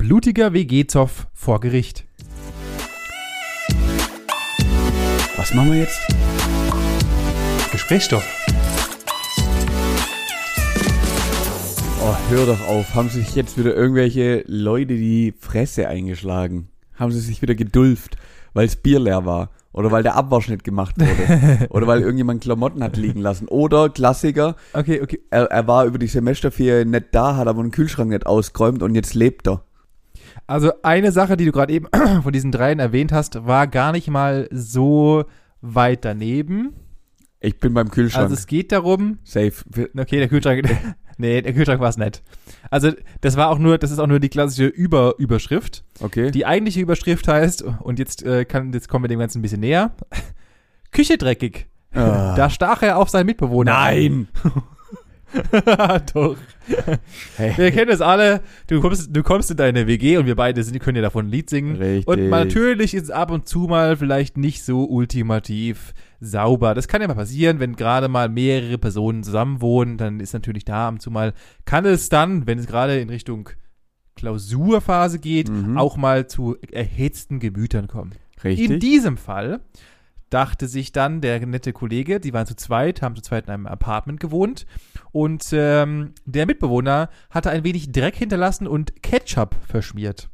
Blutiger WG-Zoff vor Gericht. Was machen wir jetzt? Gesprächsstoff. Oh, hör doch auf. Haben sich jetzt wieder irgendwelche Leute die Fresse eingeschlagen? Haben sie sich wieder gedulft, weil das Bier leer war? Oder weil der Abwasch nicht gemacht wurde? Oder weil irgendjemand Klamotten hat liegen lassen? Oder Klassiker, Okay, okay. er, er war über die Semesterferien nicht da, hat aber den Kühlschrank nicht ausgeräumt und jetzt lebt er. Also eine Sache, die du gerade eben von diesen dreien erwähnt hast, war gar nicht mal so weit daneben. Ich bin beim Kühlschrank. Also es geht darum, Safe. okay, der Kühlschrank, nee, der Kühlschrank war es nicht. Also das war auch nur, das ist auch nur die klassische Über Überschrift. Okay. Die eigentliche Überschrift heißt, und jetzt äh, kann, jetzt kommen wir dem Ganzen ein bisschen näher. Küche dreckig. Ah. Da stach er auf seinen Mitbewohner. Nein! Doch. Hey. Wir kennen es alle. Du kommst, du kommst in deine WG und wir beide sind, können ja davon ein Lied singen. Richtig. Und natürlich ist es ab und zu mal vielleicht nicht so ultimativ sauber. Das kann ja mal passieren, wenn gerade mal mehrere Personen zusammenwohnen, dann ist natürlich da ab und zu mal, kann es dann, wenn es gerade in Richtung Klausurphase geht, Mhm. auch mal zu erhitzten Gemütern kommen. Richtig. In diesem Fall dachte sich dann der nette Kollege, die waren zu zweit, haben zu zweit in einem Apartment gewohnt und ähm, der Mitbewohner hatte ein wenig Dreck hinterlassen und Ketchup verschmiert.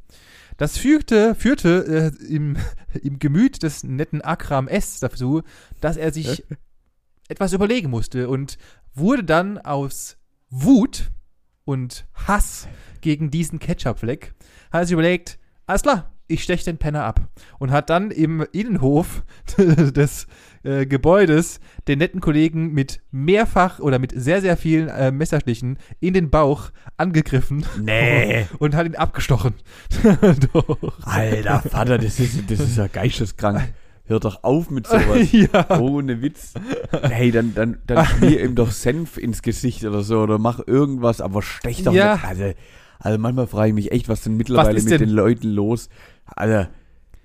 Das führte, führte äh, im, im Gemüt des netten Akram S. dazu, dass er sich etwas überlegen musste und wurde dann aus Wut und Hass gegen diesen Ketchupfleck, hat er sich überlegt, alles klar, ich stech den Penner ab. Und hat dann im Innenhof des äh, Gebäudes den netten Kollegen mit mehrfach oder mit sehr, sehr vielen äh, Messerstichen in den Bauch angegriffen. Nee. Und hat ihn abgestochen. Doch. Alter Vater, das ist, das ist ja geisteskrank. Hör doch auf mit sowas. ja. Ohne Witz. Hey, dann, dann, dann schmier ihm doch Senf ins Gesicht oder so oder mach irgendwas, aber stech doch Ja. nicht. Also, also manchmal frage ich mich echt, was denn mittlerweile ist mit denn- den Leuten los? Alter,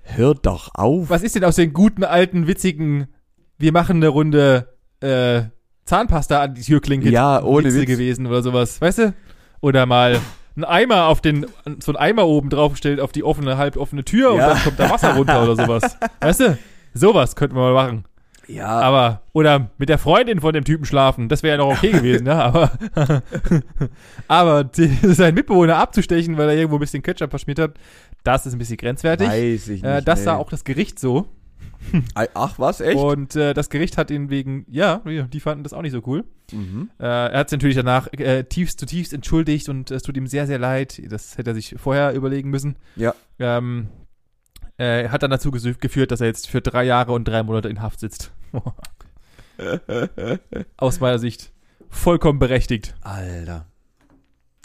hör doch auf. Was ist denn aus den guten, alten, witzigen, wir machen eine Runde äh, Zahnpasta an die Türklinke Ja, ohne Witze Witz. gewesen oder sowas, weißt du? Oder mal ein Eimer auf den, so ein Eimer oben draufgestellt auf die offene, halb offene Tür und Ja. dann kommt da Wasser runter oder sowas. Weißt du? Sowas könnten wir mal machen. Ja, Aber, oder mit der Freundin von dem Typen schlafen, das wäre ja noch okay gewesen, ja, aber, aber seinen Mitbewohner abzustechen, weil er irgendwo ein bisschen Ketchup verschmiert hat, das ist ein bisschen grenzwertig. weiß ich nicht. Äh, das sah nee. auch das Gericht so. Ach, was, echt? Und äh, das Gericht hat ihn wegen, ja, die fanden das auch nicht so cool. Mhm. Äh, er hat sich natürlich danach äh, tiefst zutiefst entschuldigt und es tut ihm sehr, sehr leid. Das hätte er sich vorher überlegen müssen. Ja. Ähm, äh, hat dann dazu geführt, dass er jetzt für drei Jahre und drei Monate in Haft sitzt. Aus meiner Sicht vollkommen berechtigt. Alter.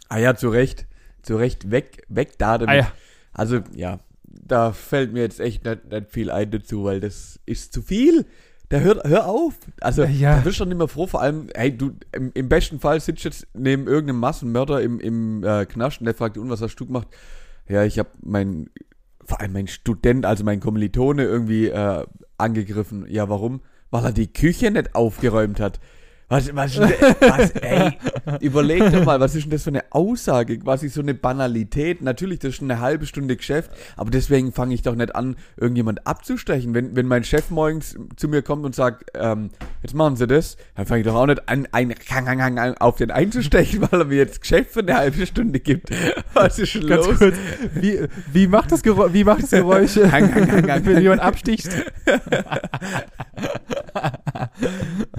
Ah ja, zu Recht. Zu Recht, weg, weg da damit. Ah, ja. Also, ja, da fällt mir jetzt echt nicht, nicht viel ein dazu, weil das ist zu viel. Da hör, hör auf. Also, Ja. da wirst du schon immer froh, vor allem, hey, du, im, im besten Fall sitzt jetzt neben irgendeinem Massenmörder im, im äh, Knast und der fragt, und was hast du gemacht? Ja, ich habe mein, vor allem mein Student, also mein Kommilitone irgendwie äh, angegriffen. Ja, warum? Weil er die Küche nicht aufgeräumt hat. Was, was, was, ey, überleg doch mal, was ist denn das für eine Aussage? Quasi so eine Banalität. Natürlich, das ist schon eine halbe Stunde Geschäft, aber deswegen fange ich doch nicht an, irgendjemand abzustechen. Wenn, wenn mein Chef morgens zu mir kommt und sagt, ähm, jetzt machen Sie das, dann fange ich doch auch nicht an, ein, auf den einzustechen, weil er mir jetzt Geschäft für eine halbe Stunde gibt. Was ist denn Ganz los? kurz, wie, wie macht das Geräusch, wie macht das Geräusch, wenn jemand absticht?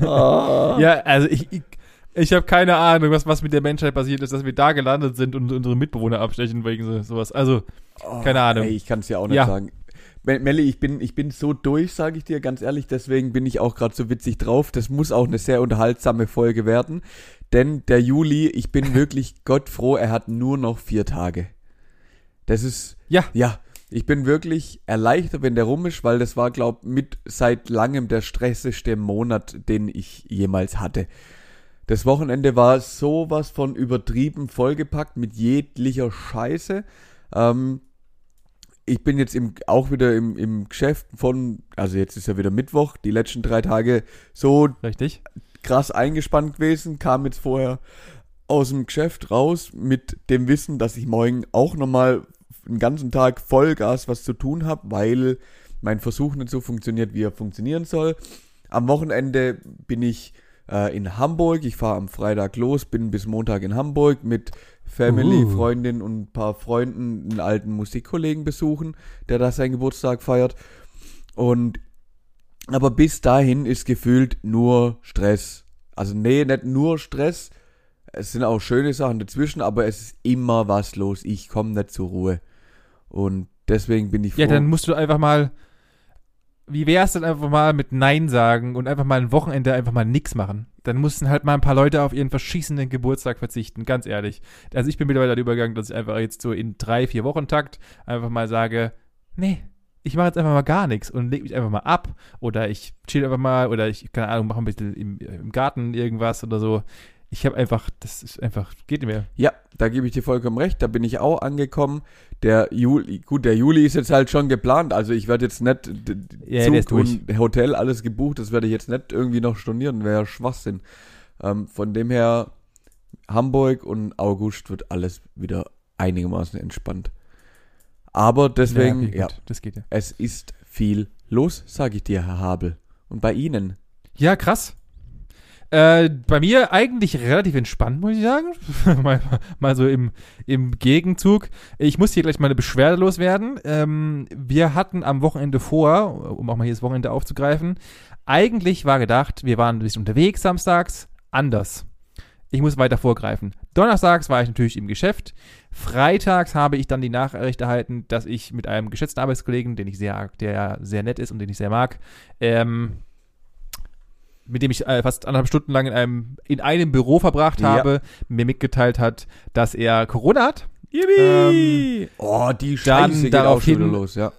Oh. Ja, also ich, ich, ich habe keine Ahnung, was, was mit der Menschheit passiert ist, dass wir da gelandet sind und unsere Mitbewohner abstechen wegen so, sowas. Also, keine Ahnung. Ey, ich kann es ja auch nicht Ja. sagen. Me- Melli, ich bin, ich bin so durch, sage ich dir ganz ehrlich, deswegen bin ich auch gerade so witzig drauf. Das muss auch eine sehr unterhaltsame Folge werden. Denn der Juli, ich bin wirklich Gott froh, er hat nur noch vier Tage. Das ist, Ja, ja, ich bin wirklich erleichtert, wenn der rum ist, weil das war, glaub, mit seit langem der stressigste Monat, den ich jemals hatte. Das Wochenende war sowas von übertrieben vollgepackt mit jeglicher Scheiße. Ähm, ich bin jetzt im, auch wieder im, im Geschäft von, also jetzt ist ja wieder Mittwoch, die letzten drei Tage so richtig. krass eingespannt gewesen, kam jetzt vorher aus dem Geschäft raus mit dem Wissen, dass ich morgen auch nochmal den ganzen Tag Vollgas was zu tun habe, weil mein Versuch nicht so funktioniert, wie er funktionieren soll. Am Wochenende bin ich äh, in Hamburg. Ich fahre am Freitag los, bin bis Montag in Hamburg mit Family, Uh. Freundin und ein paar Freunden, einen alten Musikkollegen besuchen, der da seinen Geburtstag feiert. Und aber bis dahin ist gefühlt nur Stress. Also nee, nicht nur Stress. Es sind auch schöne Sachen dazwischen, aber es ist immer was los. Ich komme nicht zur Ruhe. Und deswegen bin ich froh. Ja, dann musst du einfach mal. Wie wär's denn einfach mal mit Nein sagen und einfach mal ein Wochenende einfach mal nix machen? Dann mussten halt mal ein paar Leute auf ihren verschießenden Geburtstag verzichten, ganz ehrlich. Also ich bin mittlerweile der Übergang, dass ich einfach jetzt so in drei, vier Wochen Takt einfach mal sage, nee, ich mache jetzt einfach mal gar nichts und leg mich einfach mal ab oder ich chill einfach mal oder ich, keine Ahnung, mache ein bisschen im, im Garten irgendwas oder so. Ich habe einfach, das ist einfach, geht nicht mehr. Ja, da gebe ich dir vollkommen recht. Da bin ich auch angekommen. Der Juli, gut, der Juli ist jetzt halt schon geplant. Also ich werde jetzt nicht Ja, Zug und Hotel alles gebucht. Das werde ich jetzt nicht irgendwie noch stornieren. Wäre ja Schwachsinn. Ähm, von dem her Hamburg und August wird alles wieder einigermaßen entspannt. Aber deswegen, okay, ja, das geht ja. es ist viel los, sage ich dir, Herr Habel. Und bei Ihnen? Ja, krass. Äh, bei mir eigentlich relativ entspannt, muss ich sagen. mal, mal so im, im Gegenzug. Ich muss hier gleich mal eine Beschwerde loswerden. Ähm, wir hatten am Wochenende vor, um auch mal hier das Wochenende aufzugreifen, eigentlich war gedacht, wir waren ein bisschen unterwegs samstags, anders. Ich muss weiter vorgreifen. Donnerstags war ich natürlich im Geschäft. Freitags habe ich dann die Nachricht erhalten, dass ich mit einem geschätzten Arbeitskollegen, den ich sehr, der sehr nett ist und den ich sehr mag, ähm, mit dem ich äh, fast anderthalb Stunden lang in einem, in einem Büro verbracht Ja. habe, mir mitgeteilt hat, dass er Corona hat. Yippie! oh, die dann Scheiße geht auch daraufhin- los, ja.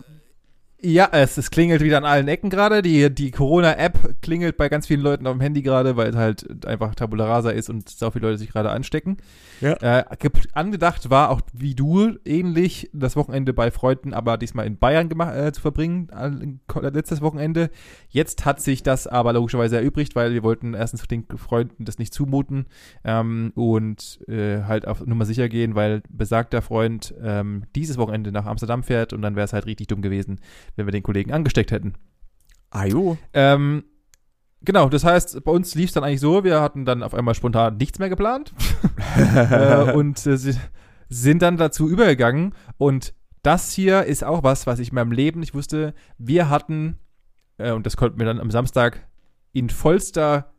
Ja, es, es klingelt wieder an allen Ecken gerade. Die, die Corona-App klingelt bei ganz vielen Leuten auf dem Handy gerade, weil es halt einfach Tabula Rasa ist und so viele Leute sich gerade anstecken. Ja. Äh, angedacht war auch wie du ähnlich das Wochenende bei Freunden, aber diesmal in Bayern gemacht, äh, zu verbringen, äh, letztes Wochenende. Jetzt hat sich das aber logischerweise erübrigt, weil wir wollten erstens den Freunden das nicht zumuten ähm, und äh, halt auf Nummer sicher gehen, weil besagter Freund ähm, dieses Wochenende nach Amsterdam fährt und dann wäre es halt richtig dumm gewesen, wenn wir den Kollegen angesteckt hätten. Ah, jo. Ähm, genau, das heißt, bei uns lief es dann eigentlich so, wir hatten dann auf einmal spontan nichts mehr geplant äh, und äh, si- sind dann dazu übergegangen und das hier ist auch was, was ich in meinem Leben nicht wusste. Wir hatten, äh, und das konnten wir dann am Samstag in vollster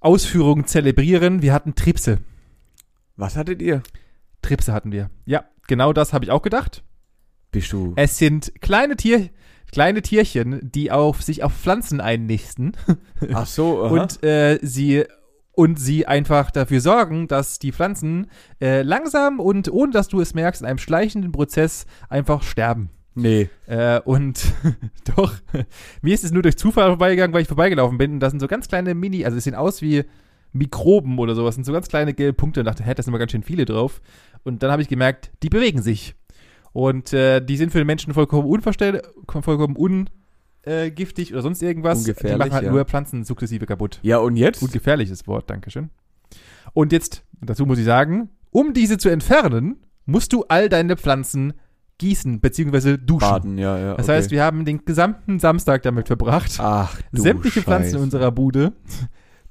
Ausführung zelebrieren, wir hatten Tripse. Was hattet ihr? Tripse hatten wir. Ja, genau das habe ich auch gedacht. Bist du. Es sind kleine Tier, kleine Tierchen, die auf sich auf Pflanzen einnisten Ach so, aha. und äh, sie und sie einfach dafür sorgen, dass die Pflanzen äh, langsam und ohne dass du es merkst in einem schleichenden Prozess einfach sterben. Nee. Äh, und doch, mir ist es nur durch Zufall vorbeigegangen, weil ich vorbeigelaufen bin. Und das sind so ganz kleine Mini, also es sehen aus wie Mikroben oder sowas, sind so ganz kleine gelbe Punkte und dachte, hä, da sind aber ganz schön viele drauf. Und dann habe ich gemerkt, die bewegen sich. Und äh, die sind für den Menschen vollkommen unverstell, vollkommen ungiftig oder sonst irgendwas. Die Ungefährlich, machen halt ja. nur Pflanzen sukzessive kaputt. Ja, und jetzt? Ungefährliches Wort, Dankeschön. Und jetzt, dazu muss ich sagen, um diese zu entfernen, musst du all deine Pflanzen gießen bzw. duschen. Baden, ja, ja. Das okay. heißt, wir haben den gesamten Samstag damit verbracht, Ach, sämtliche Pflanzen in unserer Bude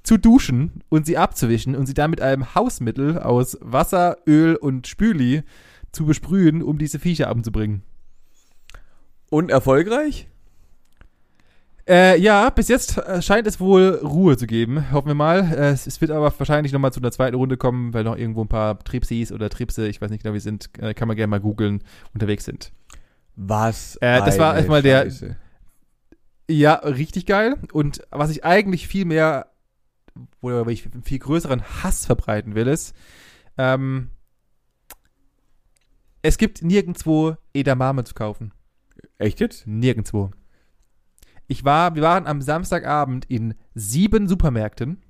zu duschen und sie abzuwischen und sie dann mit einem Hausmittel aus Wasser, Öl und Spüli zu besprühen, um diese Viecher umzubringen. Und erfolgreich? Äh, ja, bis jetzt äh, scheint es wohl Ruhe zu geben. Hoffen wir mal. Äh, es, wird aber wahrscheinlich nochmal zu einer zweiten Runde kommen, weil noch irgendwo ein paar Tripsis oder Tripse, ich weiß nicht genau, wie sie sind, äh, kann man gerne mal googeln, unterwegs sind. Was? Äh, das war erstmal der-. Ja, richtig geil. Und was ich eigentlich viel mehr, oder wo ich einen viel größeren Hass verbreiten will, ist, ähm, es gibt nirgendwo Edamame zu kaufen. Echt jetzt? Nirgendwo. Ich war, wir waren am Samstagabend in sieben Supermärkten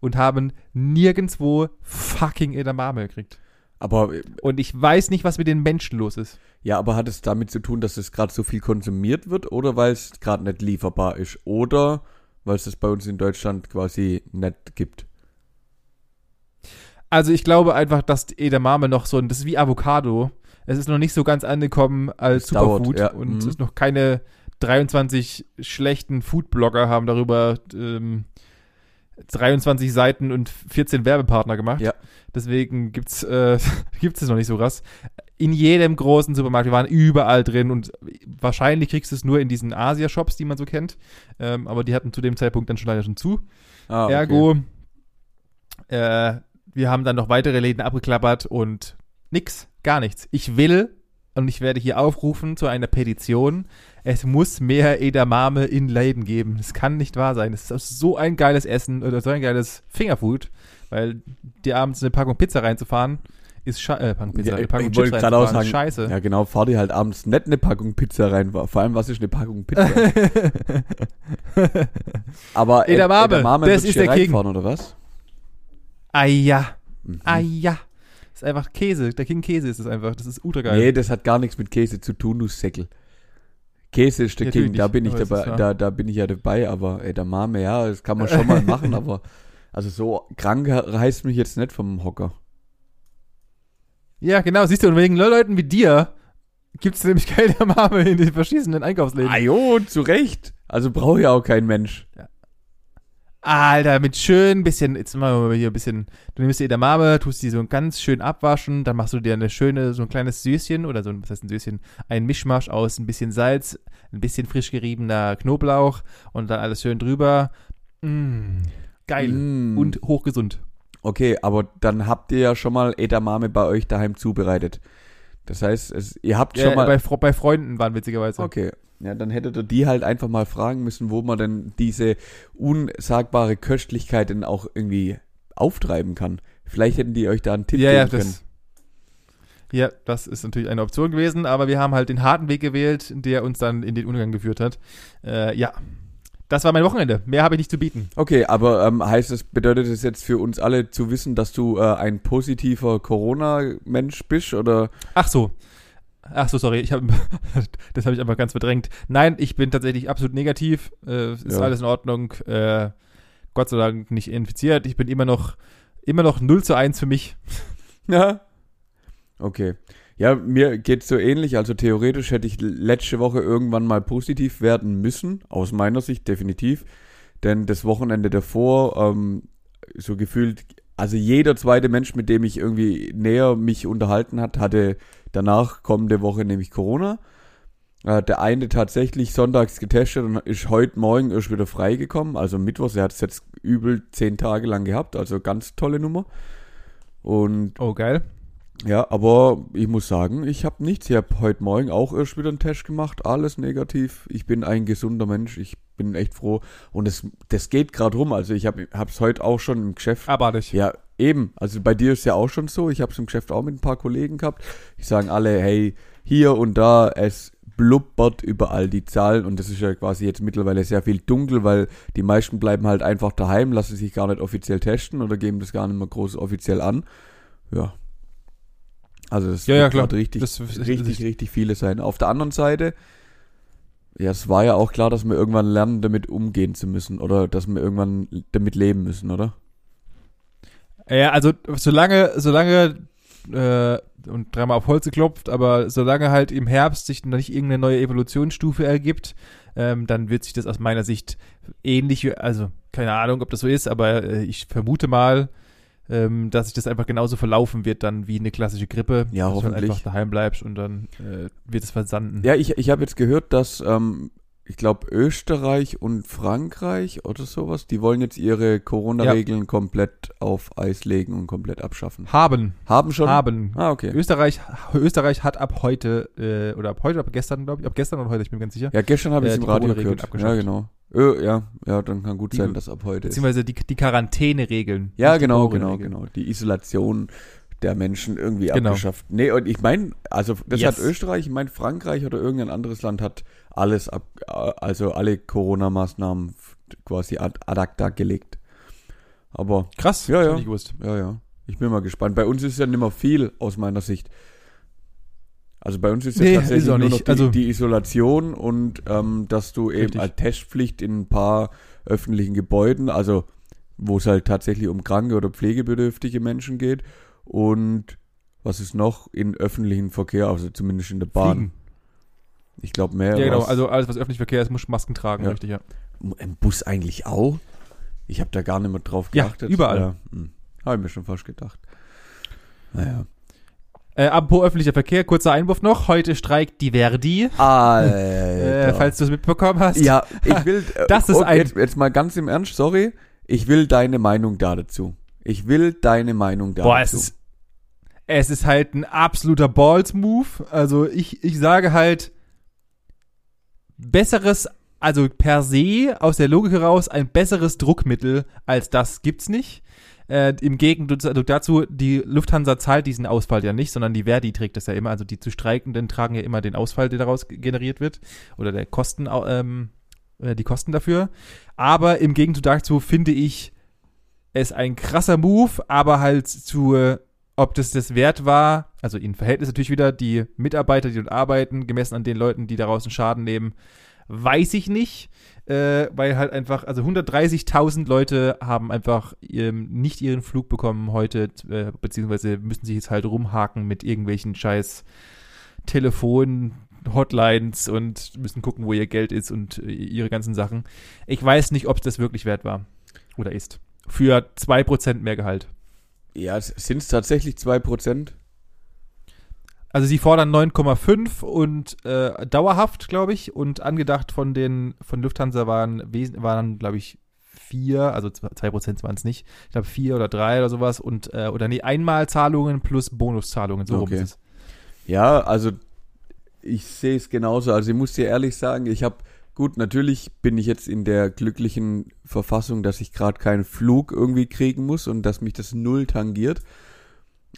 und haben nirgendwo fucking Edamame gekriegt. Aber, Und ich weiß nicht, was mit den Menschen los ist. ja, aber hat es damit zu tun, dass es gerade so viel konsumiert wird oder weil es gerade nicht lieferbar ist? Oder weil es das bei uns in Deutschland quasi nicht gibt? Also ich glaube einfach, dass Edamame noch so ein, das ist wie Avocado. es ist noch nicht so ganz angekommen als Superfood ja. und Mhm. es ist noch keine 23 schlechten Foodblogger haben darüber ähm, 23 Seiten und 14 Werbepartner gemacht. Ja. Deswegen gibt's äh, gibt's es noch nicht so krass. In jedem großen Supermarkt, wir waren überall drin und wahrscheinlich kriegst du es nur in diesen Asia-Shops, die man so kennt. Ähm, aber die hatten zu dem Zeitpunkt dann schon leider schon zu. Ah, okay. Ergo, äh, wir haben dann noch weitere Läden abgeklappert und nix, gar nichts. Ich will und ich werde hier aufrufen zu einer Petition. Es muss mehr Edamame in Läden geben. Es kann nicht wahr sein. Es ist so ein geiles Essen oder so ein geiles Fingerfood, weil dir abends eine Packung Pizza reinzufahren ist scheiße. Äh, Packung Pizza, Ja, eine Packung ich wollte Chips reinzufahren sagen, scheiße. Ja, genau, fahr dir halt abends nicht eine Packung Pizza rein. Vor allem, was ist eine Packung Pizza? Aber Ed- Edamame, Edamame das ist der King. oder was? Ah ja, Mhm. ah ja. Das ist einfach Käse. Der King Käse ist es einfach. Das ist ultra geil. Nee, das hat gar nichts mit Käse zu tun, du Säckel. Käse ist der Natürlich King, da bin ich dabei, da, da bin ich ja dabei, aber Edamame, ja, das kann man schon mal machen, aber also so krank reißt mich jetzt nicht vom Hocker. Ja, genau, siehst du, und wegen Leuten wie dir gibt es nämlich keine Mame in den verschießenden Einkaufsläden. Ah jo, zu Recht. Also braucht ja auch kein Mensch. Alter, mit schön bisschen, jetzt machen wir mal hier ein bisschen, du nimmst dir Edamame, tust die so ganz schön abwaschen, dann machst du dir eine schöne, so ein kleines Süßchen oder so, ein- was heißt ein Süßchen, ein Mischmasch aus ein bisschen Salz, ein bisschen frisch geriebener Knoblauch und dann alles schön drüber. Mm, geil. Mm. Und hochgesund. Okay, aber dann habt ihr ja schon mal Edamame bei euch daheim zubereitet. Das heißt, es, ihr habt schon Ja, mal. bei, bei Freunden waren witzigerweise. Okay. Ja, dann hättet ihr die halt einfach mal fragen müssen, wo man denn diese unsagbare Köstlichkeit denn auch irgendwie auftreiben kann. Vielleicht hätten die euch da einen Tipp Ja, ja, geben können. das, ja, das ist natürlich eine Option gewesen, aber wir haben halt den harten Weg gewählt, der uns dann in den Untergang geführt hat. Äh, ja, das war mein Wochenende. Mehr habe ich nicht zu bieten. Okay, aber ähm, heißt es, bedeutet es jetzt für uns alle zu wissen, dass du äh, ein positiver Corona-Mensch bist oder? Ach so. Ach so, sorry, ich habe das habe ich einfach ganz verdrängt. Nein, ich bin tatsächlich absolut negativ. Äh, ist Ja. alles in Ordnung. Äh, Gott sei Dank nicht infiziert. Ich bin immer noch immer noch 0 zu 1 für mich. Ja. Okay. Ja, mir geht's so ähnlich. Also theoretisch hätte ich letzte Woche irgendwann mal positiv werden müssen. Aus meiner Sicht definitiv. Denn das Wochenende davor, ähm, so gefühlt, also jeder zweite Mensch, mit dem ich irgendwie näher mich unterhalten hat, hatte danach kommende Woche nämlich Corona. Äh, der eine tatsächlich sonntags getestet und ist heute Morgen erst wieder freigekommen. Also Mittwochs, er hat es jetzt übel zehn Tage lang gehabt. Also ganz tolle Nummer. Und Oh, geil. Ja, aber ich muss sagen, ich habe nichts. Ich habe heute Morgen auch erst wieder einen Test gemacht. Alles negativ. Ich bin ein gesunder Mensch. Ich bin echt froh. Und es, das geht gerade rum. Also ich habe es heute auch schon im Geschäft. Abartig. Ja, eben. Also bei dir ist ja auch schon so. Ich habe es im Geschäft auch mit ein paar Kollegen gehabt. Die sagen alle, hey, hier und da, es blubbert überall die Zahlen. Und das ist ja quasi jetzt mittlerweile sehr viel dunkel, weil die meisten bleiben halt einfach daheim, lassen sich gar nicht offiziell testen oder geben das gar nicht mehr groß offiziell an. Ja. Also das Ja, ja, wird klar. richtig, Das- das- richtig, das- richtig viele sein. Auf der anderen Seite, ja, es war ja auch klar, dass wir irgendwann lernen, damit umgehen zu müssen oder dass wir irgendwann damit leben müssen, oder? Ja, also solange, solange äh, und dreimal auf Holz geklopft, aber solange halt im Herbst sich noch nicht irgendeine neue Evolutionsstufe ergibt, ähm, dann wird sich das aus meiner Sicht ähnlich, wie- also keine Ahnung, ob das so ist, aber äh, ich vermute mal, ähm, dass sich das einfach genauso verlaufen wird dann wie eine klassische Grippe. Ja, dass du halt hoffentlich. einfach daheim bleibst und dann äh, wird es versanden. Ja, ich, ich habe jetzt gehört, dass, ähm, ich glaube, Österreich und Frankreich oder sowas, die wollen jetzt ihre Corona-Regeln komplett auf Eis legen und komplett abschaffen. Haben, Haben schon? haben. Ah, okay. Österreich, Österreich hat ab heute, äh, oder ab heute, ab gestern, glaube ich, ab gestern oder heute, ich bin mir ganz sicher, Ja, gestern habe ich Äh, es im Radio gehört. Ja, genau. Ö, ja, ja, dann kann gut Die- sein, dass ab heute ist. beziehungsweise die, die Quarantäneregeln. Ja, genau, genau, genau. Die Isolation der Menschen irgendwie Genau. abgeschafft. Nee, und ich meine, also das Yes. hat Österreich, ich meine Frankreich oder irgendein anderes Land hat alles ab, also alle Corona-Maßnahmen quasi ad, ad acta gelegt. Aber Krass, Ja, ja. ja, ja, ich bin mal gespannt. Bei uns ist ja nicht mehr viel aus meiner Sicht. Also bei uns ist ja Nee, tatsächlich ist nur nicht. noch die, Also- die Isolation und ähm, dass du eben Richtig. als Testpflicht in ein paar öffentlichen Gebäuden, also wo es halt tatsächlich um kranke oder pflegebedürftige Menschen geht und Was ist noch in öffentlichen Verkehr, also zumindest in der Bahn? Fliegen. Ich glaube mehr. Ja, genau. Also alles, was öffentlich Verkehr ist, muss Masken tragen, Ja. richtig, ja. Im Bus eigentlich auch? Ich habe da gar nicht mehr drauf Ja, geachtet. überall. Ja, hm. habe ich mir schon fast gedacht. Naja. Äh, apropos öffentlicher Verkehr, kurzer Einwurf noch. Heute streikt die Verdi. Äh, falls du es mitbekommen hast. ja, ich will. äh, Das ist oh, ein- Jetzt, jetzt mal ganz im Ernst, sorry. Ich will deine Meinung da dazu. Ich will deine Meinung da Boah, es dazu. ist, es ist halt ein absoluter Balls-Move. Also ich, ich sage halt, besseres, also per se, aus der Logik heraus, ein besseres Druckmittel als das gibt's nicht. Äh, Im Gegenzug dazu, die Lufthansa zahlt diesen Ausfall ja nicht, sondern die Verdi trägt das ja immer. Also die zu Streikenden tragen ja immer den Ausfall, der daraus generiert wird. Oder der Kosten, ähm, äh, die Kosten dafür. Aber im Gegenzug dazu finde ich es ein krasser Move, aber halt zu, äh, ob das das wert war, also in Verhältnis natürlich wieder, die Mitarbeiter, die dort arbeiten, gemessen an den Leuten, die daraus einen Schaden nehmen, weiß ich nicht, äh, weil halt einfach, also 130.000 Leute haben einfach ähm, nicht ihren Flug bekommen heute, äh, beziehungsweise müssen sich jetzt halt rumhaken mit irgendwelchen scheiß Telefon, Hotlines und müssen gucken, wo ihr Geld ist und äh, ihre ganzen Sachen. Ich weiß nicht, ob das wirklich wert war oder ist. Für 2% mehr Gehalt. Ja, sind es tatsächlich 2%? Also sie fordern 9,5 und äh, dauerhaft, glaube ich, und angedacht von den von Lufthansa waren waren glaube ich vier, also 2% waren es nicht, ich glaube vier oder drei oder sowas und äh, oder nee, Einmalzahlungen plus Bonuszahlungen, so rum Okay. ist es. Ja, also ich sehe es genauso. Also ich muss dir ehrlich sagen, ich habe, gut, natürlich bin ich jetzt in der glücklichen Verfassung, dass ich gerade keinen Flug irgendwie kriegen muss und dass mich das null tangiert.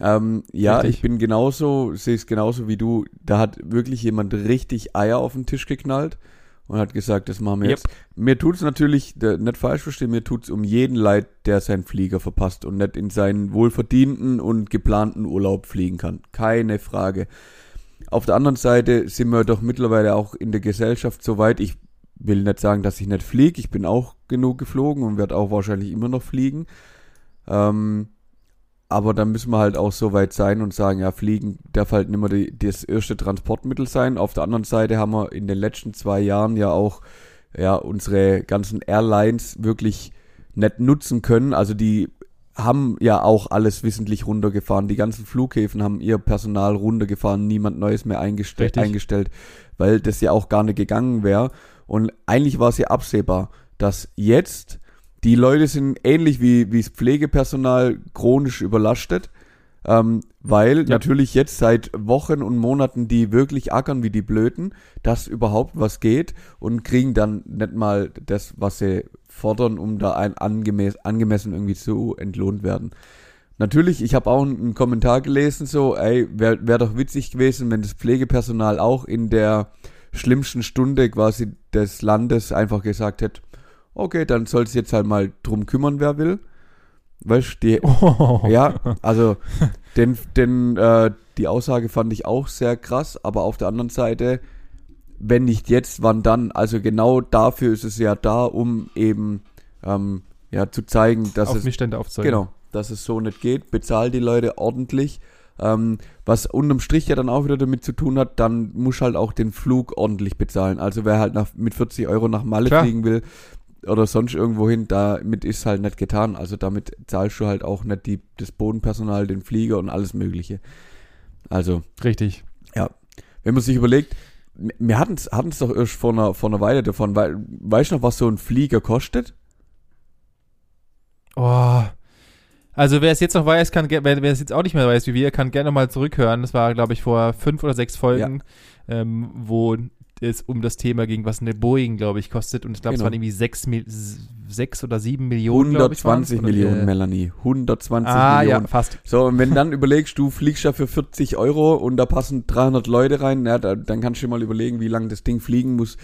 Ähm, ja, Richtig. ich bin genauso, sehe es genauso wie du. Da hat wirklich jemand richtig Eier auf den Tisch geknallt und hat gesagt, das machen wir Yep. jetzt. Mir tut's natürlich, der- nicht falsch verstehen, mir tut's um jeden leid, der seinen Flieger verpasst und nicht in seinen wohlverdienten und geplanten Urlaub fliegen kann. Keine Frage. Auf der anderen Seite sind wir doch mittlerweile auch in der Gesellschaft so weit. Ich will nicht sagen, dass ich nicht fliege. Ich bin auch genug geflogen und werde auch wahrscheinlich immer noch fliegen. Ähm, aber dann müssen wir halt auch so weit sein und sagen, ja, Fliegen darf halt nicht mehr die, das erste Transportmittel sein. Auf der anderen Seite haben wir in den letzten zwei Jahren ja auch ja, unsere ganzen Airlines wirklich nicht nutzen können. Also die haben ja auch alles wissentlich runtergefahren. Die ganzen Flughäfen haben ihr Personal runtergefahren, niemand Neues mehr eingestellt, eingestellt, weil das ja auch gar nicht gegangen wäre. Und eigentlich war es ja absehbar, dass jetzt die Leute sind ähnlich wie, wie das Pflegepersonal chronisch überlastet, ähm, weil Ja. natürlich jetzt seit Wochen und Monaten die wirklich ackern wie die Blöden, dass überhaupt was geht und kriegen dann nicht mal das, was sie fordern, um da ein angemäß, angemessen irgendwie zu entlohnt werden. Natürlich, ich habe auch einen, Kommentar gelesen, so, ey, wäre wär doch witzig gewesen, wenn das Pflegepersonal auch in der schlimmsten Stunde quasi des Landes einfach gesagt hätte, okay, dann soll es jetzt halt mal drum kümmern, wer will. Weißt die, Oh. ja, also den, den, äh, die Aussage fand ich auch sehr krass, aber auf der anderen Seite, wenn nicht jetzt, wann dann? Also genau dafür ist es ja da, um eben ähm, ja zu zeigen, dass Auf es Missstände aufzeigen. genau, dass es so nicht geht. Bezahl die Leute ordentlich. Ähm, was unterm Strich ja dann auch wieder damit zu tun hat, dann muss halt auch den Flug ordentlich bezahlen. Also wer halt nach, mit 40 Euro nach Malle Klar. fliegen will oder sonst irgendwo hin, damit ist halt nicht getan. Also damit zahlst du halt auch nicht die, das Bodenpersonal, den Flieger und alles Mögliche. Also, Richtig. wenn man sich überlegt, wir hatten es hatten's doch erst vor einer, vor einer Weile davon, weil, weißt du noch, was so ein Flieger kostet? Oh. Also wer es jetzt noch weiß, kann, wer, wer es jetzt auch nicht mehr weiß wie wir, kann gerne mal zurückhören. Das war, glaube ich, vor fünf oder sechs Folgen, ähm, wo es um das Thema ging, was eine Boeing, glaube ich, kostet. Und ich glaube, Genau. es waren irgendwie sechs, sechs oder sieben Millionen, glaub ich, waren's. 120 Oder, Millionen, äh, Melanie. 120 Ah, Millionen. ja, fast. So, und wenn dann überlegst, du fliegst ja für 40 Euro und da passen 300 Leute rein, ja, da, dann kannst du dir mal überlegen, wie lange das Ding fliegen muss,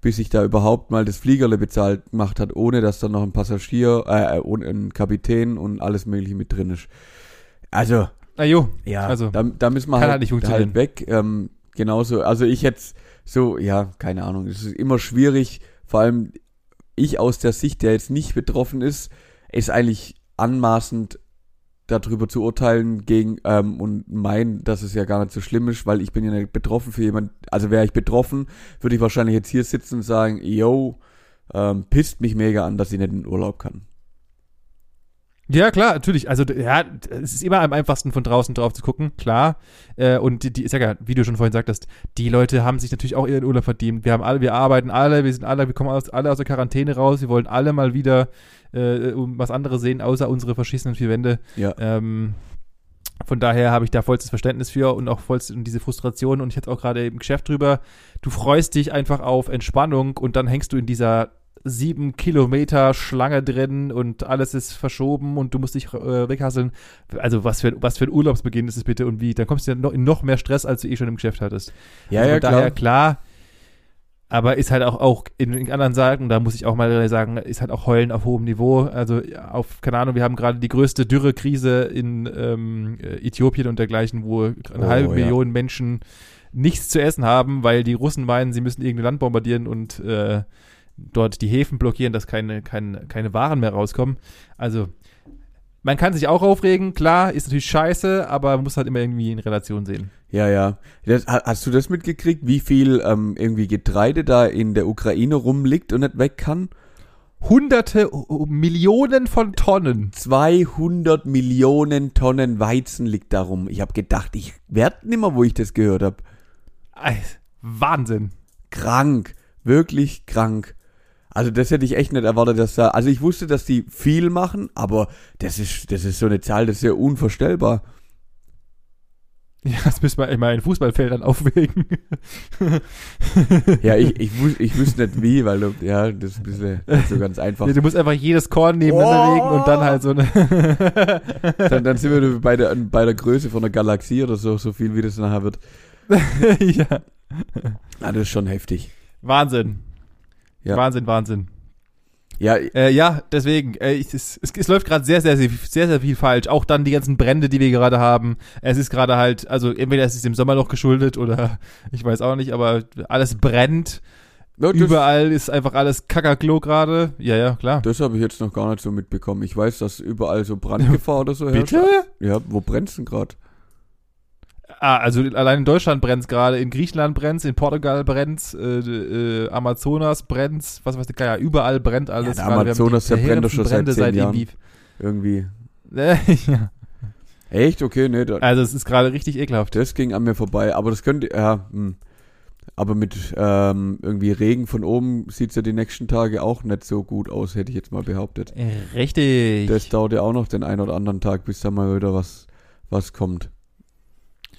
bis sich da überhaupt mal das Fliegerle bezahlt gemacht hat, ohne dass da noch ein Passagier, äh, und ein Kapitän und alles mögliche mit drin ist. Also, Na jo, ja, Also, da, da müssen wir kann halt, halt halt weg. Ähm, genauso, also ich jetzt so, ja, keine Ahnung, es ist immer schwierig, vor allem ich aus der Sicht, der jetzt nicht betroffen ist, ist eigentlich anmaßend darüber zu urteilen gegen ähm, und meinen, dass es ja gar nicht so schlimm ist, weil ich bin ja nicht betroffen für jemand. Also wäre ich betroffen, würde ich wahrscheinlich jetzt hier sitzen und sagen, yo, ähm, pisst mich mega an, dass ich nicht in den Urlaub kann. Ja, klar, natürlich. Also, ja, es ist immer am einfachsten von draußen drauf zu gucken, klar. Äh, und die, die, ich sag ja, wie du schon vorhin sagtest, die Leute haben sich natürlich auch ihren Urlaub verdient. Wir haben alle, wir arbeiten alle, wir sind alle, wir kommen aus, alle aus der Quarantäne raus, wir wollen alle mal wieder äh, was anderes sehen, außer unsere verschissenen vier Wände. Ja. Ähm, von daher habe ich da vollstes Verständnis für und auch vollstes diese Frustration und ich hatte auch gerade im Geschäft drüber. Du freust dich einfach auf Entspannung und dann hängst du in dieser sieben Kilometer Schlange drin und alles ist verschoben und du musst dich äh, weghasseln. Also was für, was für ein Urlaubsbeginn ist es bitte und wie? Dann kommst du ja noch in noch mehr Stress, als du eh schon im Geschäft hattest. Ja, also ja, klar. daher klar. Aber ist halt auch, auch in, in anderen Sagen, da muss ich auch mal sagen, ist halt auch Heulen auf hohem Niveau. Also auf, keine Ahnung, wir haben gerade die größte Dürrekrise in ähm, äh, Äthiopien und dergleichen, wo eine Oh, halbe ja. Million Menschen nichts zu essen haben, weil die Russen meinen, sie müssen irgendein Land bombardieren und äh, dort die Häfen blockieren, dass keine, keine, keine Waren mehr rauskommen. Also man kann sich auch aufregen, klar, ist natürlich scheiße, aber man muss halt immer irgendwie in Relation sehen. Ja, ja. Das, ha- hast du das mitgekriegt, wie viel ähm, irgendwie Getreide da in der Ukraine rumliegt und nicht weg kann? Hunderte, oh, Millionen von Tonnen. 200 Millionen Tonnen Weizen liegt da rum. Ich habe gedacht, ich werd nimmer, wo ich das gehört habe. Wahnsinn. Krank, wirklich krank. Also das hätte ich echt nicht erwartet, dass da. Also ich wusste, dass die viel machen, aber das ist, das ist so eine Zahl, das ist ja unvorstellbar. Ja, das müssen wir immer in Fußballfeldern aufwägen. Ja, ich, ich, wus, ich wüsste nicht wie, weil du, ja, das ist ein bisschen nicht so ganz einfach. Ja, du musst einfach jedes Korn nebeneinander Oh! legen und dann halt so eine. Dann, dann sind wir bei der, bei der Größe von einer Galaxie oder so, so viel wie das nachher wird. ja. Ah, das ist schon heftig. Wahnsinn. Ja. Wahnsinn, Wahnsinn. Ja, Äh, ja, deswegen, äh, ich, es, es, es läuft gerade sehr, sehr, sehr, sehr, sehr viel falsch. Auch dann die ganzen Brände, die wir gerade haben. Es ist gerade halt, also entweder es ist dem Sommer noch geschuldet oder ich weiß auch nicht, aber alles brennt. ja, Überall ist einfach alles Kakaklo gerade. Ja, ja, klar. das habe ich jetzt noch gar nicht so mitbekommen. Ich weiß, dass überall so Brandgefahr oder so herrscht. Bitte? Ja, wo brennt's denn gerade? Ah, also allein in Deutschland brennt's gerade, in Griechenland brennt's, in Portugal brennt's, äh, äh, Amazonas brennt's, was weiß ich, ja, überall brennt alles. haben Amazonas, der brennt doch schon seit Brände zehn irgendwie- Irgendwie. Äh, ja. Echt? Okay, nee, da, Also es ist gerade richtig ekelhaft. das ging an mir vorbei. Aber das könnte, ja, hm. Aber mit ähm, irgendwie Regen von oben sieht's ja die nächsten Tage auch nicht so gut aus, hätte ich jetzt mal behauptet. Richtig. Das dauert ja auch noch den einen oder anderen Tag, bis da mal wieder was, was kommt.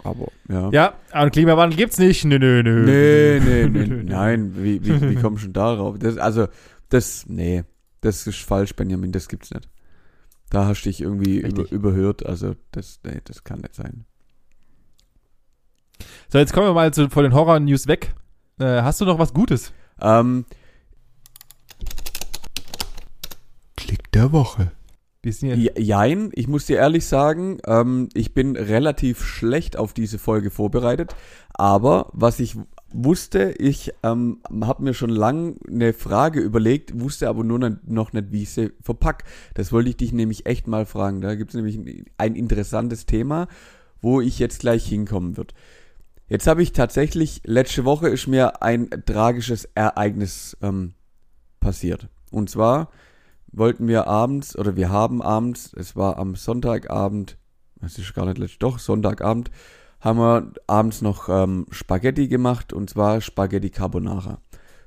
Aber, ja. ja, aber Klimawandel gibt's nicht. Nö, nö, nö. Nee, nee, nee, nö. nein, wie, wie, wie kommst du darauf? Das, also, das, nee, das ist falsch, Benjamin, das gibt's nicht. Da hast du dich irgendwie über, überhört, also das, nee, das kann nicht sein. So, jetzt kommen wir mal zu, von den Horror-News weg. Äh, hast du noch was Gutes? Ähm, Klick der Woche. Wir sind ja, Jein, ich muss dir ehrlich sagen, ähm, ich bin relativ schlecht auf diese Folge vorbereitet, aber was ich wusste, ich ähm, habe mir schon lang eine Frage überlegt, wusste aber nur nicht, noch nicht, wie ich sie verpack. Das wollte ich dich nämlich echt mal fragen. Da gibt es nämlich ein, ein interessantes Thema, wo ich jetzt gleich hinkommen wird. Jetzt habe ich tatsächlich, letzte Woche ist mir ein tragisches Ereignis ähm, passiert. Und zwar wollten wir abends, oder wir haben abends, es war am Sonntagabend, es ist gar nicht letzte, doch, Sonntagabend, haben wir abends noch ähm, Spaghetti gemacht, und zwar Spaghetti Carbonara.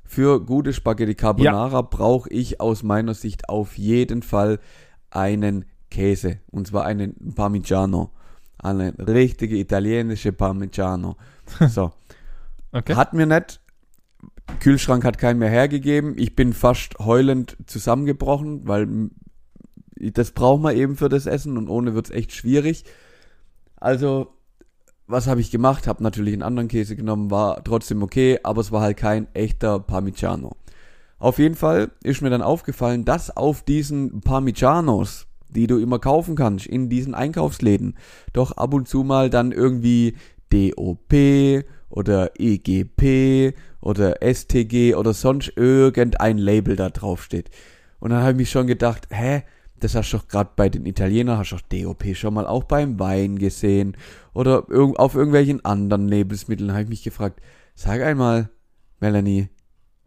Für gute Spaghetti Carbonara brauche ich aus meiner Sicht auf jeden Fall einen Käse, und zwar einen Parmigiano. Eine richtige italienische Parmigiano. So. okay. Hat mir nicht. Kühlschrank hat keinen mehr hergegeben. Ich bin fast heulend zusammengebrochen, weil das braucht man eben für das Essen und ohne wird's echt schwierig. Also, was habe ich gemacht? Hab natürlich einen anderen Käse genommen, war trotzdem okay, aber es war halt kein echter Parmigiano. Auf jeden Fall ist mir dann aufgefallen, dass auf diesen Parmigianos, die du immer kaufen kannst, in diesen Einkaufsläden, doch ab und zu mal dann irgendwie DOP oder EGP oder STG oder sonst irgendein Label da drauf steht. Und dann habe ich mich schon gedacht, hä, das hast du doch gerade bei den Italienern, hast du doch DOP schon mal auch beim Wein gesehen oder auf irgendwelchen anderen Lebensmitteln, habe ich mich gefragt, sag einmal, Melanie,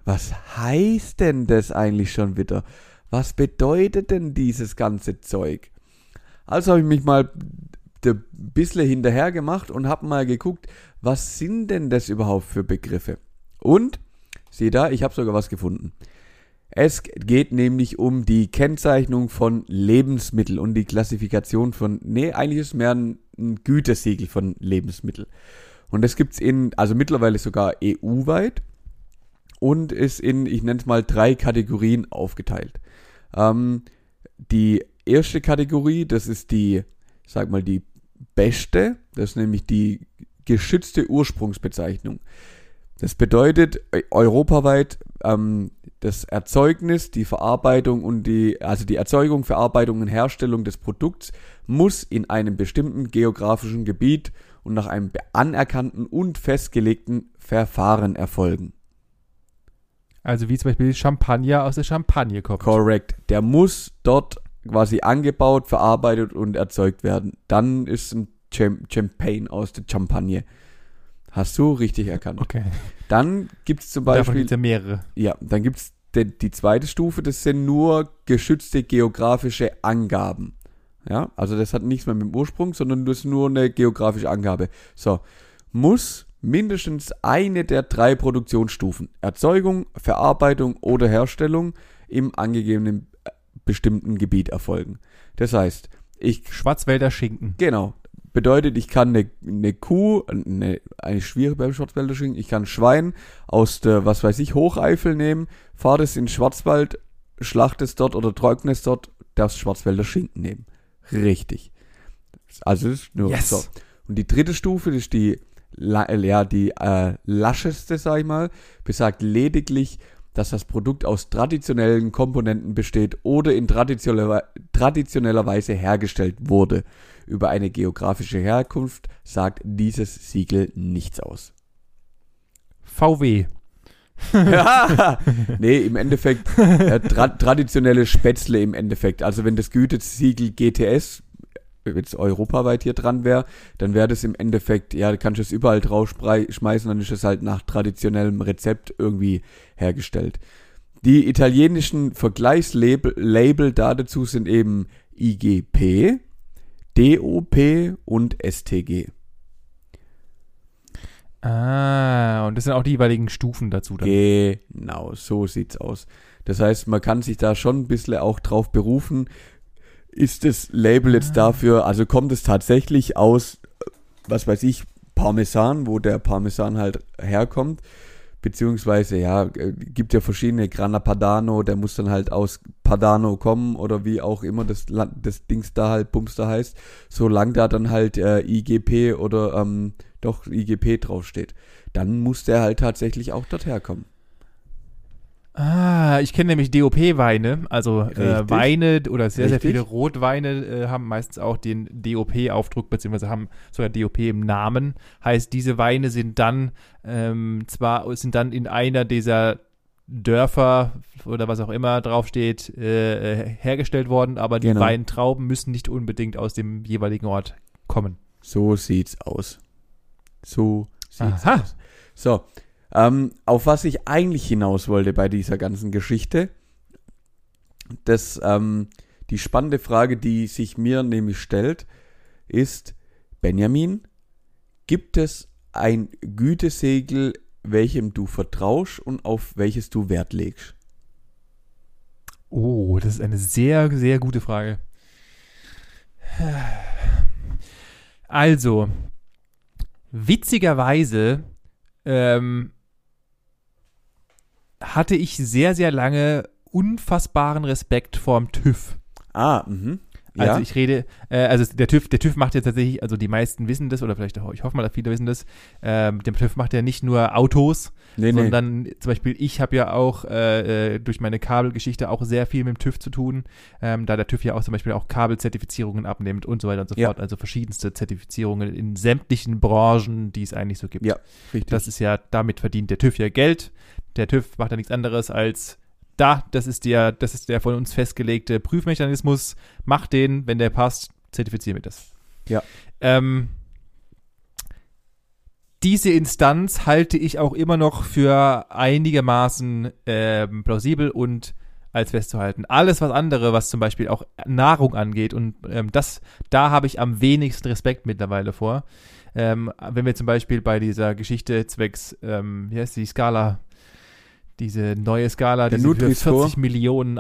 was heißt denn das eigentlich schon wieder? Was bedeutet denn dieses ganze Zeug? Also habe ich mich mal ein bisschen hinterher gemacht und habe mal geguckt, was sind denn das überhaupt für Begriffe? Und, sieh da, ich habe sogar was gefunden. Es geht nämlich um die Kennzeichnung von Lebensmitteln und die Klassifikation von, nee, eigentlich ist es mehr ein, ein Gütesiegel von Lebensmitteln. Und das gibt's in, also mittlerweile sogar EU-weit und ist in, ich nenne es mal, drei Kategorien aufgeteilt. Ähm, die erste Kategorie, das ist die, sag mal, die beste, das ist nämlich die geschützte Ursprungsbezeichnung. Das bedeutet äh, europaweit ähm, das Erzeugnis, die Verarbeitung und die, also die Erzeugung, Verarbeitung und Herstellung des Produkts muss in einem bestimmten geografischen Gebiet und nach einem anerkannten und festgelegten Verfahren erfolgen. Also wie zum Beispiel Champagner aus der Champagne kommt. Korrekt. Der muss dort quasi angebaut, verarbeitet und erzeugt werden. Dann ist ein Champagne aus der Champagne. Hast du richtig erkannt. Okay. Dann gibt es zum Beispiel. Davon gibt ja mehrere. Ja, dann gibt es die, die zweite Stufe, das sind nur geschützte geografische Angaben. Ja, also das hat nichts mehr mit dem Ursprung, sondern das ist nur eine geografische Angabe. So, muss mindestens eine der drei Produktionsstufen, Erzeugung, Verarbeitung oder Herstellung, im angegebenen äh, bestimmten Gebiet erfolgen. Das heißt, ich. Schwarzwälder Schinken. Genau. Bedeutet, ich kann eine, eine Kuh, eine, eine schwierige beim Schwarzwälder Schinken, ich kann Schwein aus der, was weiß ich, Hocheifel nehmen, fahre das in Schwarzwald, schlachte es dort oder trockne es dort, das Schwarzwälder Schinken nehmen. Richtig. Also das ist nur yes. so. Und die dritte Stufe, das ist die, ja, die äh, lascheste, sag ich mal, besagt lediglich, dass das Produkt aus traditionellen Komponenten besteht oder in traditioneller, traditioneller Weise hergestellt wurde. Über eine geografische Herkunft sagt dieses Siegel nichts aus. VW. ja, nee, im Endeffekt äh, tra traditionelle Spätzle im Endeffekt. Also wenn das Gütesiegel GTS jetzt europaweit hier dran wäre, dann wäre das im Endeffekt, ja, da kannst du es überall drauf schmeißen, dann ist es halt nach traditionellem Rezept irgendwie hergestellt. Die italienischen Vergleichslabel Label dazu sind eben IGP, DOP und STG. Ah, und das sind auch die jeweiligen Stufen dazu dann. Genau, so sieht's aus. Das heißt, man kann sich da schon ein bisschen auch drauf berufen. Ist das Label jetzt dafür, also kommt es tatsächlich aus, was weiß ich, Parmesan, wo der Parmesan halt herkommt? beziehungsweise ja, äh, gibt ja verschiedene Grana Padano, der muss dann halt aus Padano kommen oder wie auch immer das, das Dings da halt Bumster heißt, solange da dann halt äh, IGP oder ähm, doch IGP draufsteht, dann muss der halt tatsächlich auch dort herkommen. Ah, ich kenne nämlich DOP-Weine, also äh, Weine oder sehr, Richtig. sehr viele Rotweine äh, haben meistens auch den DOP-Aufdruck, beziehungsweise haben sogar DOP im Namen. Heißt, diese Weine sind dann ähm, zwar sind dann in einer dieser Dörfer oder was auch immer draufsteht, äh, hergestellt worden, aber die genau. Weintrauben müssen nicht unbedingt aus dem jeweiligen Ort kommen. So sieht's aus. So sieht's Aha. aus. So, ähm, auf was ich eigentlich hinaus wollte bei dieser ganzen Geschichte, das, ähm, die spannende Frage, die sich mir nämlich stellt, ist, Benjamin, gibt es ein Gütesegel, welchem du vertraust und auf welches du Wert legst? Oh, das ist eine sehr, sehr gute Frage. Also, witzigerweise ähm, hatte ich sehr, sehr lange unfassbaren Respekt vorm TÜV. Ah, mhm. Also ich rede, äh, also der TÜV, der TÜV macht ja tatsächlich, also die meisten wissen das, oder vielleicht auch, ich hoffe mal, dass viele wissen das, ähm, der TÜV macht ja nicht nur Autos, nee, sondern nee. zum Beispiel ich habe ja auch äh, äh, durch meine Kabelgeschichte auch sehr viel mit dem TÜV zu tun, ähm, da der TÜV ja auch zum Beispiel auch Kabelzertifizierungen abnimmt und so weiter und so ja. fort, also verschiedenste Zertifizierungen in sämtlichen Branchen, die es eigentlich so gibt. Ja, richtig. Das ist ja, damit verdient der TÜV ja Geld. Der TÜV macht ja nichts anderes als da, das ist der, das ist der von uns festgelegte Prüfmechanismus. Mach den, wenn der passt, zertifizieren wir das. Ja. Ähm, diese Instanz halte ich auch immer noch für einigermaßen ähm, plausibel und als festzuhalten. Alles was andere, was zum Beispiel auch Nahrung angeht und ähm, das, da habe ich am wenigsten Respekt mittlerweile vor. Ähm, wenn wir zum Beispiel bei dieser Geschichte zwecks, ähm, wie heißt die Skala, diese neue Skala, die für Nutri-Score. 40 Millionen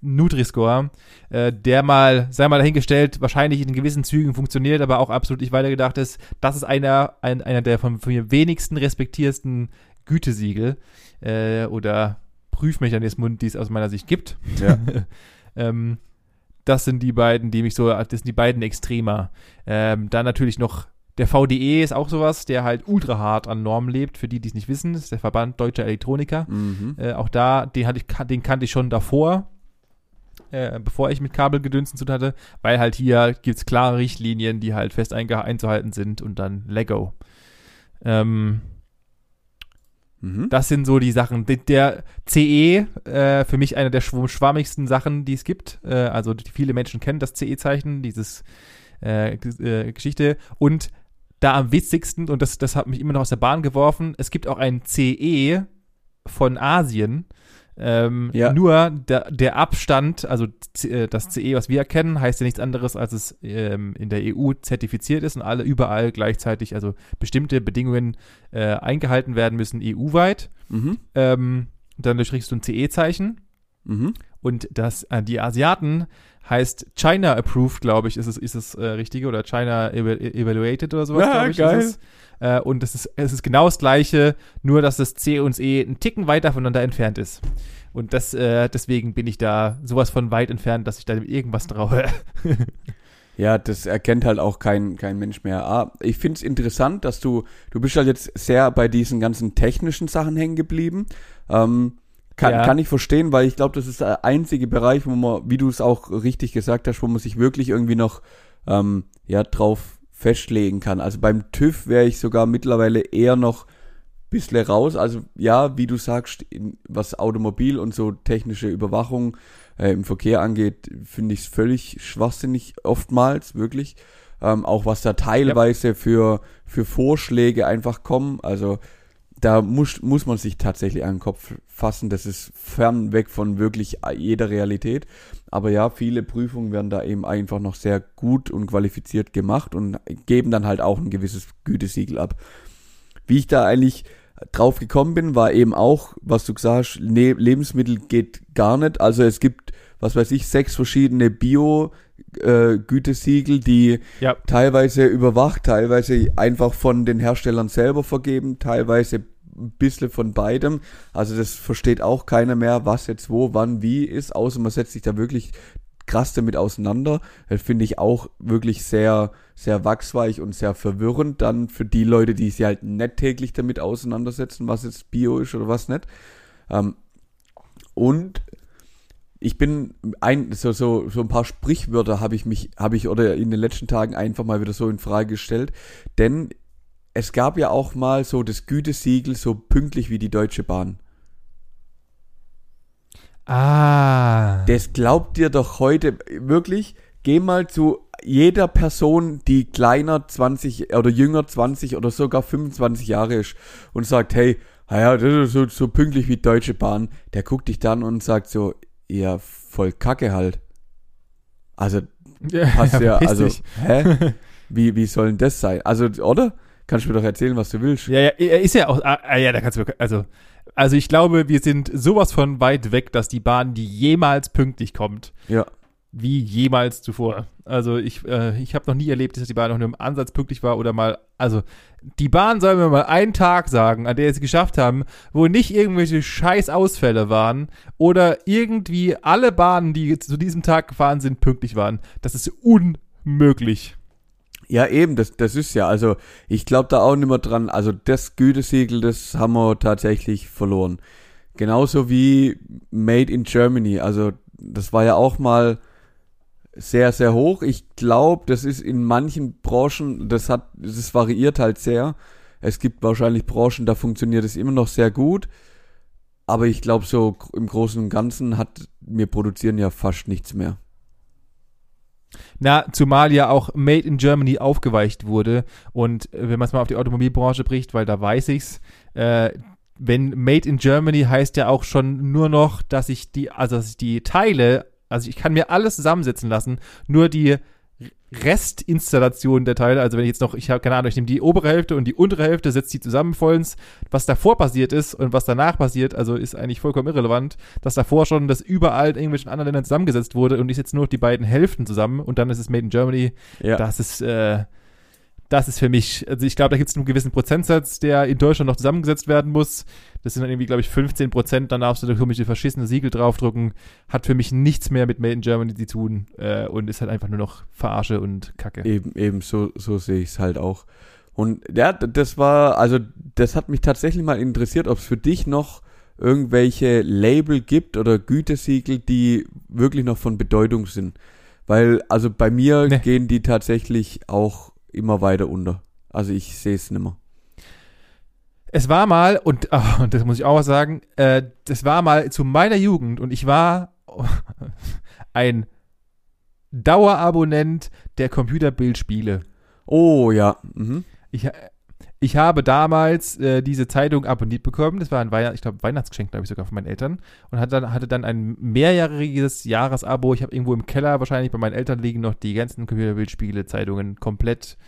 Nutri-Score, äh, der mal, sei mal dahingestellt, wahrscheinlich in gewissen Zügen funktioniert, aber auch absolut nicht weitergedacht ist. Das ist einer, ein, einer der von, von mir wenigsten respektiersten Gütesiegel äh, oder Prüfmechanismen, die es aus meiner Sicht gibt. Ja. ähm, das sind die beiden, die mich so, das sind die beiden Extremer. Ähm, dann natürlich noch der VDE ist auch sowas, der halt ultra hart an Normen lebt. Für die, die es nicht wissen, das ist der Verband Deutscher Elektroniker. Mhm. Äh, auch da, den, hatte ich, den kannte ich schon davor, äh, bevor ich mit Kabelgedönsen zu tun hatte, weil halt hier gibt es klare Richtlinien, die halt fest einzuhalten sind und dann Lego. Ähm, Mhm. das sind so die Sachen. Der, der CE, äh, für mich eine der schw schwammigsten Sachen, die es gibt. Äh, also die, viele Menschen kennen das CE-Zeichen, dieses äh, äh, Geschichte. Und da am witzigsten, und das, das hat mich immer noch aus der Bahn geworfen, es gibt auch ein CE von Asien. Ähm, Ja. Nur der, der Abstand, also äh, das CE, was wir erkennen, heißt ja nichts anderes, als es ähm, in der EU zertifiziert ist und alle überall gleichzeitig, also bestimmte Bedingungen äh, eingehalten werden müssen EU-weit. Mhm. Ähm, dann durchrichst du ein CE-Zeichen Mhm. und das, äh, die Asiaten heißt China Approved, glaube ich, ist es, ist es äh, richtige oder China Eva- Evaluated oder sowas, Ja, glaube ich. geil. Ist es. Äh, und es ist, es ist genau das Gleiche, nur dass das C und das E einen Ticken weiter voneinander entfernt ist. Und das, äh, deswegen bin ich da sowas von weit entfernt, dass ich da irgendwas traue. Ja, das erkennt halt auch kein, kein Mensch mehr. Ah, ich finde es interessant, dass du, du bist halt jetzt sehr bei diesen ganzen technischen Sachen hängen geblieben. Ähm, kann, Ja. kann ich verstehen, weil ich glaube, das ist der einzige Bereich, wo man, wie du es auch richtig gesagt hast, wo man sich wirklich irgendwie noch ähm, ja, drauf festlegen kann. Also beim TÜV wäre ich sogar mittlerweile eher noch bisschen raus. Also ja, wie du sagst, was Automobil und so technische Überwachung äh, im Verkehr angeht, finde ich es völlig schwachsinnig oftmals, wirklich. Ähm, auch was da teilweise für, für Vorschläge einfach kommen. Also da muss, muss man sich tatsächlich an den Kopf fassen. Das ist fernweg von wirklich jeder Realität. Aber ja, viele Prüfungen werden da eben einfach noch sehr gut und qualifiziert gemacht und geben dann halt auch ein gewisses Gütesiegel ab. Wie ich da eigentlich drauf gekommen bin, war eben auch, was du gesagt hast, ne, Lebensmittel geht gar nicht. Also es gibt, was weiß ich, sechs verschiedene Bio-Gütesiegel, die ja, teilweise überwacht, teilweise einfach von den Herstellern selber vergeben, teilweise ein bisschen von beidem. Also das versteht auch keiner mehr, was jetzt wo, wann, wie ist, außer man setzt sich da wirklich krass damit auseinander. Das finde ich auch wirklich sehr, sehr wachsweich und sehr verwirrend dann für die Leute, die sich halt nicht täglich damit auseinandersetzen, was jetzt Bio ist oder was nicht. Ähm, und ich bin ein, so, so, so ein paar Sprichwörter habe ich mich, habe ich oder in den letzten Tagen einfach mal wieder so in Frage gestellt. Denn es gab ja auch mal so das Gütesiegel so pünktlich wie die Deutsche Bahn. Ah. Das glaubt dir doch heute wirklich. Geh mal zu jeder Person, die kleiner 20 oder jünger 20 oder sogar 25 Jahre ist und sagt, hey, ja, das ist so, so pünktlich wie Deutsche Bahn. Der guckt dich dann und sagt so, ja, voll Kacke halt. Also, hast ja, verpiss also, dich. hä? Wie, wie soll denn das sein? Also, oder? Kannst du mir doch erzählen, was du willst. Ja, ja, er ist ja auch, ah, ah, ja, da kannst du, also, also ich glaube, wir sind sowas von weit weg, dass die Bahn, die jemals pünktlich kommt, Ja. wie jemals zuvor. Also ich, äh, ich habe noch nie erlebt, dass die Bahn noch nur im Ansatz pünktlich war oder mal, also die Bahn soll mir mal einen Tag sagen, an der sie es geschafft haben, wo nicht irgendwelche scheiß Ausfälle waren oder irgendwie alle Bahnen, die zu diesem Tag gefahren sind, pünktlich waren. Das ist unmöglich. Ja, eben, das, das ist ja, also ich glaube da auch nicht mehr dran. Also das Gütesiegel, das haben wir tatsächlich verloren. Genauso wie Made in Germany. Also das war ja auch mal sehr, sehr hoch. Ich glaube, das ist in manchen Branchen, das hat, das variiert halt sehr. Es gibt wahrscheinlich Branchen, da funktioniert es immer noch sehr gut. aber ich glaube so im Großen und Ganzen hat wir produzieren ja fast nichts mehr. Na, zumal ja auch Made in Germany aufgeweicht wurde. Und äh, wenn man es mal auf die Automobilbranche bricht, weil da weiß ich's, äh, wenn Made in Germany heißt ja auch schon nur noch, dass ich die, also dass ich die Teile, also ich kann mir alles zusammensetzen lassen, nur die Restinstallation der Teile, also wenn ich jetzt noch, ich habe keine Ahnung, ich nehme die obere Hälfte und die untere Hälfte, setze die zusammen vollends, was davor passiert ist und was danach passiert, also ist eigentlich vollkommen irrelevant, dass davor schon das überall in irgendwelchen anderen Ländern zusammengesetzt wurde und ich setze nur noch die beiden Hälften zusammen und dann ist es Made in Germany. Ja. Das ist, äh, das ist für mich, also ich glaube, da gibt es einen gewissen Prozentsatz, der in Deutschland noch zusammengesetzt werden muss. Das sind dann irgendwie, glaube ich, 15 Prozent. Dann darfst du da komische verschissene Siegel draufdrucken. Hat für mich nichts mehr mit Made in Germany zu tun äh, und ist halt einfach nur noch Verarsche und Kacke. Eben, eben, so, so sehe ich es halt auch. Und ja, das war, also das hat mich tatsächlich mal interessiert, ob es für dich noch irgendwelche Label gibt oder Gütesiegel, die wirklich noch von Bedeutung sind. Weil, also bei mir Nee. gehen die tatsächlich auch immer weiter unter. Also ich sehe es nimmer. Es war mal, und, und das muss ich auch sagen, äh, das war mal zu meiner Jugend und ich war ein Dauerabonnent der Computerbildspiele. Oh ja. Mhm. Ich, ich habe damals äh, diese Zeitung abonniert bekommen. Das war ein Weihnachts ich glaube, Weihnachtsgeschenk, glaube ich, sogar von meinen Eltern. Und hatte dann, hatte dann ein mehrjähriges Jahresabo. Ich habe irgendwo im Keller wahrscheinlich bei meinen Eltern liegen noch die ganzen Computerbildspiele, Zeitungen komplett.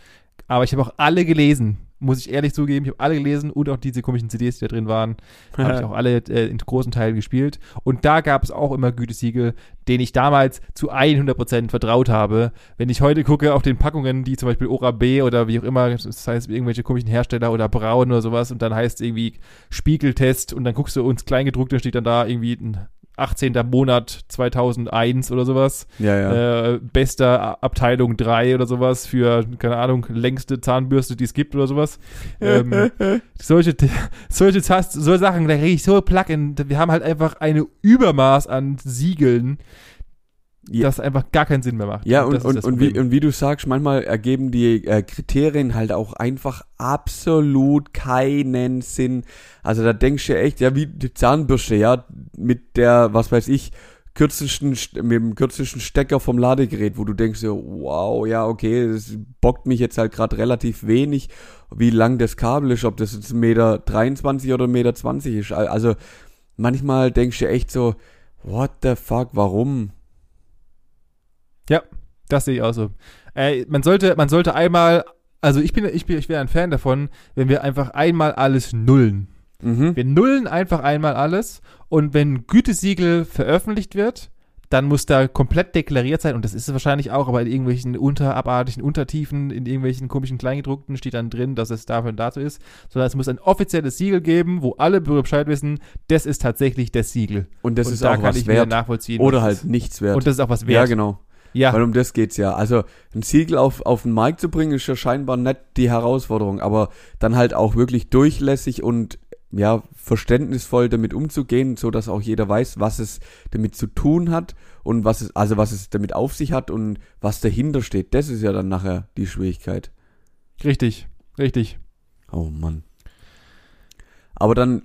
Aber ich habe auch alle gelesen, muss ich ehrlich zugeben. Ich habe alle gelesen und auch diese komischen CDs, die da drin waren. habe ich auch alle äh, in großen Teilen gespielt. Und da gab es auch immer Gütesiegel, denen ich damals zu 100% vertraut habe. Wenn ich heute gucke auf den Packungen, die zum Beispiel Ora B oder wie auch immer, das heißt irgendwelche komischen Hersteller oder Braun oder sowas und dann heißt irgendwie Spiegeltest und dann guckst du uns Kleingedruckt, da steht dann da irgendwie ein 18. Monat 2001 oder sowas. Ja, ja. Äh, bester Abteilung 3 oder sowas für, keine Ahnung, längste Zahnbürste, die es gibt oder sowas. ähm, solche, solche, solche Sachen, da kriege ich so Plugin. Wir haben halt einfach eine Übermaß an Siegeln, Ja. das einfach gar keinen Sinn mehr macht. Ja, und, und, und, wie, und wie du sagst, manchmal ergeben die äh, Kriterien halt auch einfach absolut keinen Sinn. Also da denkst du echt, ja, wie die Zahnbürste, ja, mit der, was weiß ich, kürzesten, St- mit dem kürzesten Stecker vom Ladegerät, wo du denkst, so, wow, ja, okay, das bockt mich jetzt halt gerade relativ wenig, wie lang das Kabel ist, ob das jetzt 1,23 Meter 23 oder 1,20 Meter 20 ist. Al- Also manchmal denkst du echt so, what the fuck, warum? Das sehe ich auch so. Äh, man sollte, man sollte einmal, also ich bin, ich bin, ich wäre ein Fan davon, wenn wir einfach einmal alles nullen. Mhm. Wir nullen einfach einmal alles und wenn Gütesiegel veröffentlicht wird, dann muss da komplett deklariert sein und das ist es wahrscheinlich auch, aber in irgendwelchen unterabartigen Untertiefen, in irgendwelchen komischen Kleingedruckten steht dann drin, dass es dafür und dazu ist, sondern es muss ein offizielles Siegel geben, wo alle Bürger Bescheid wissen, das ist tatsächlich das Siegel. Und das und ist da auch kann was ich wert. nachvollziehen. Oder halt nichts wert. Und das ist auch was ja, wert. genau. Ja, Weil um das geht's ja. Also ein Siegel auf, auf den Markt zu bringen, ist ja scheinbar nicht die Herausforderung, aber dann halt auch wirklich durchlässig und ja, verständnisvoll damit umzugehen, so dass auch jeder weiß, was es damit zu tun hat und was es, also was es damit auf sich hat und was dahinter steht. Das ist ja dann nachher die Schwierigkeit. richtig, richtig. Oh Mann. Aber dann,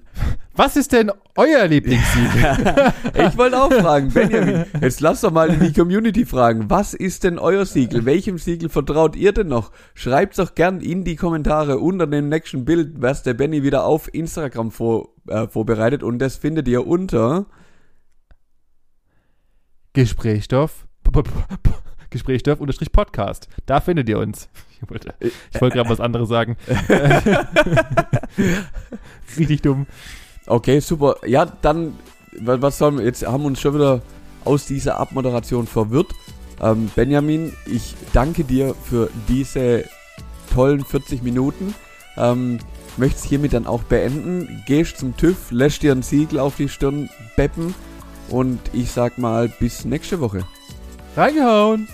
Was ist denn euer Lieblingssiegel? ich wollte auch fragen, Benjamin, jetzt lass doch mal in die Community fragen, was ist denn euer Siegel? Welchem Siegel vertraut ihr denn noch? Schreibt's doch gern in die Kommentare unter dem nächsten Bild, was der Benny wieder auf Instagram vor, äh, vorbereitet und das findet ihr unter Gesprächsstoff. P- p- p- Gesprächsstoff unterstrich Podcast. Da findet ihr uns. Ich wollte, ich wollte gerade was anderes sagen. Richtig dumm. Okay, super. Ja, dann, wa- was sollen wir, jetzt haben wir uns schon wieder aus dieser Abmoderation verwirrt. Ähm, Benjamin, ich danke dir für diese tollen 40 Minuten. Ähm, möchtest hiermit dann auch beenden. Gehst zum TÜV, lässt dir ein Siegel auf die Stirn beppen und ich sag mal bis nächste Woche. Reingehauen.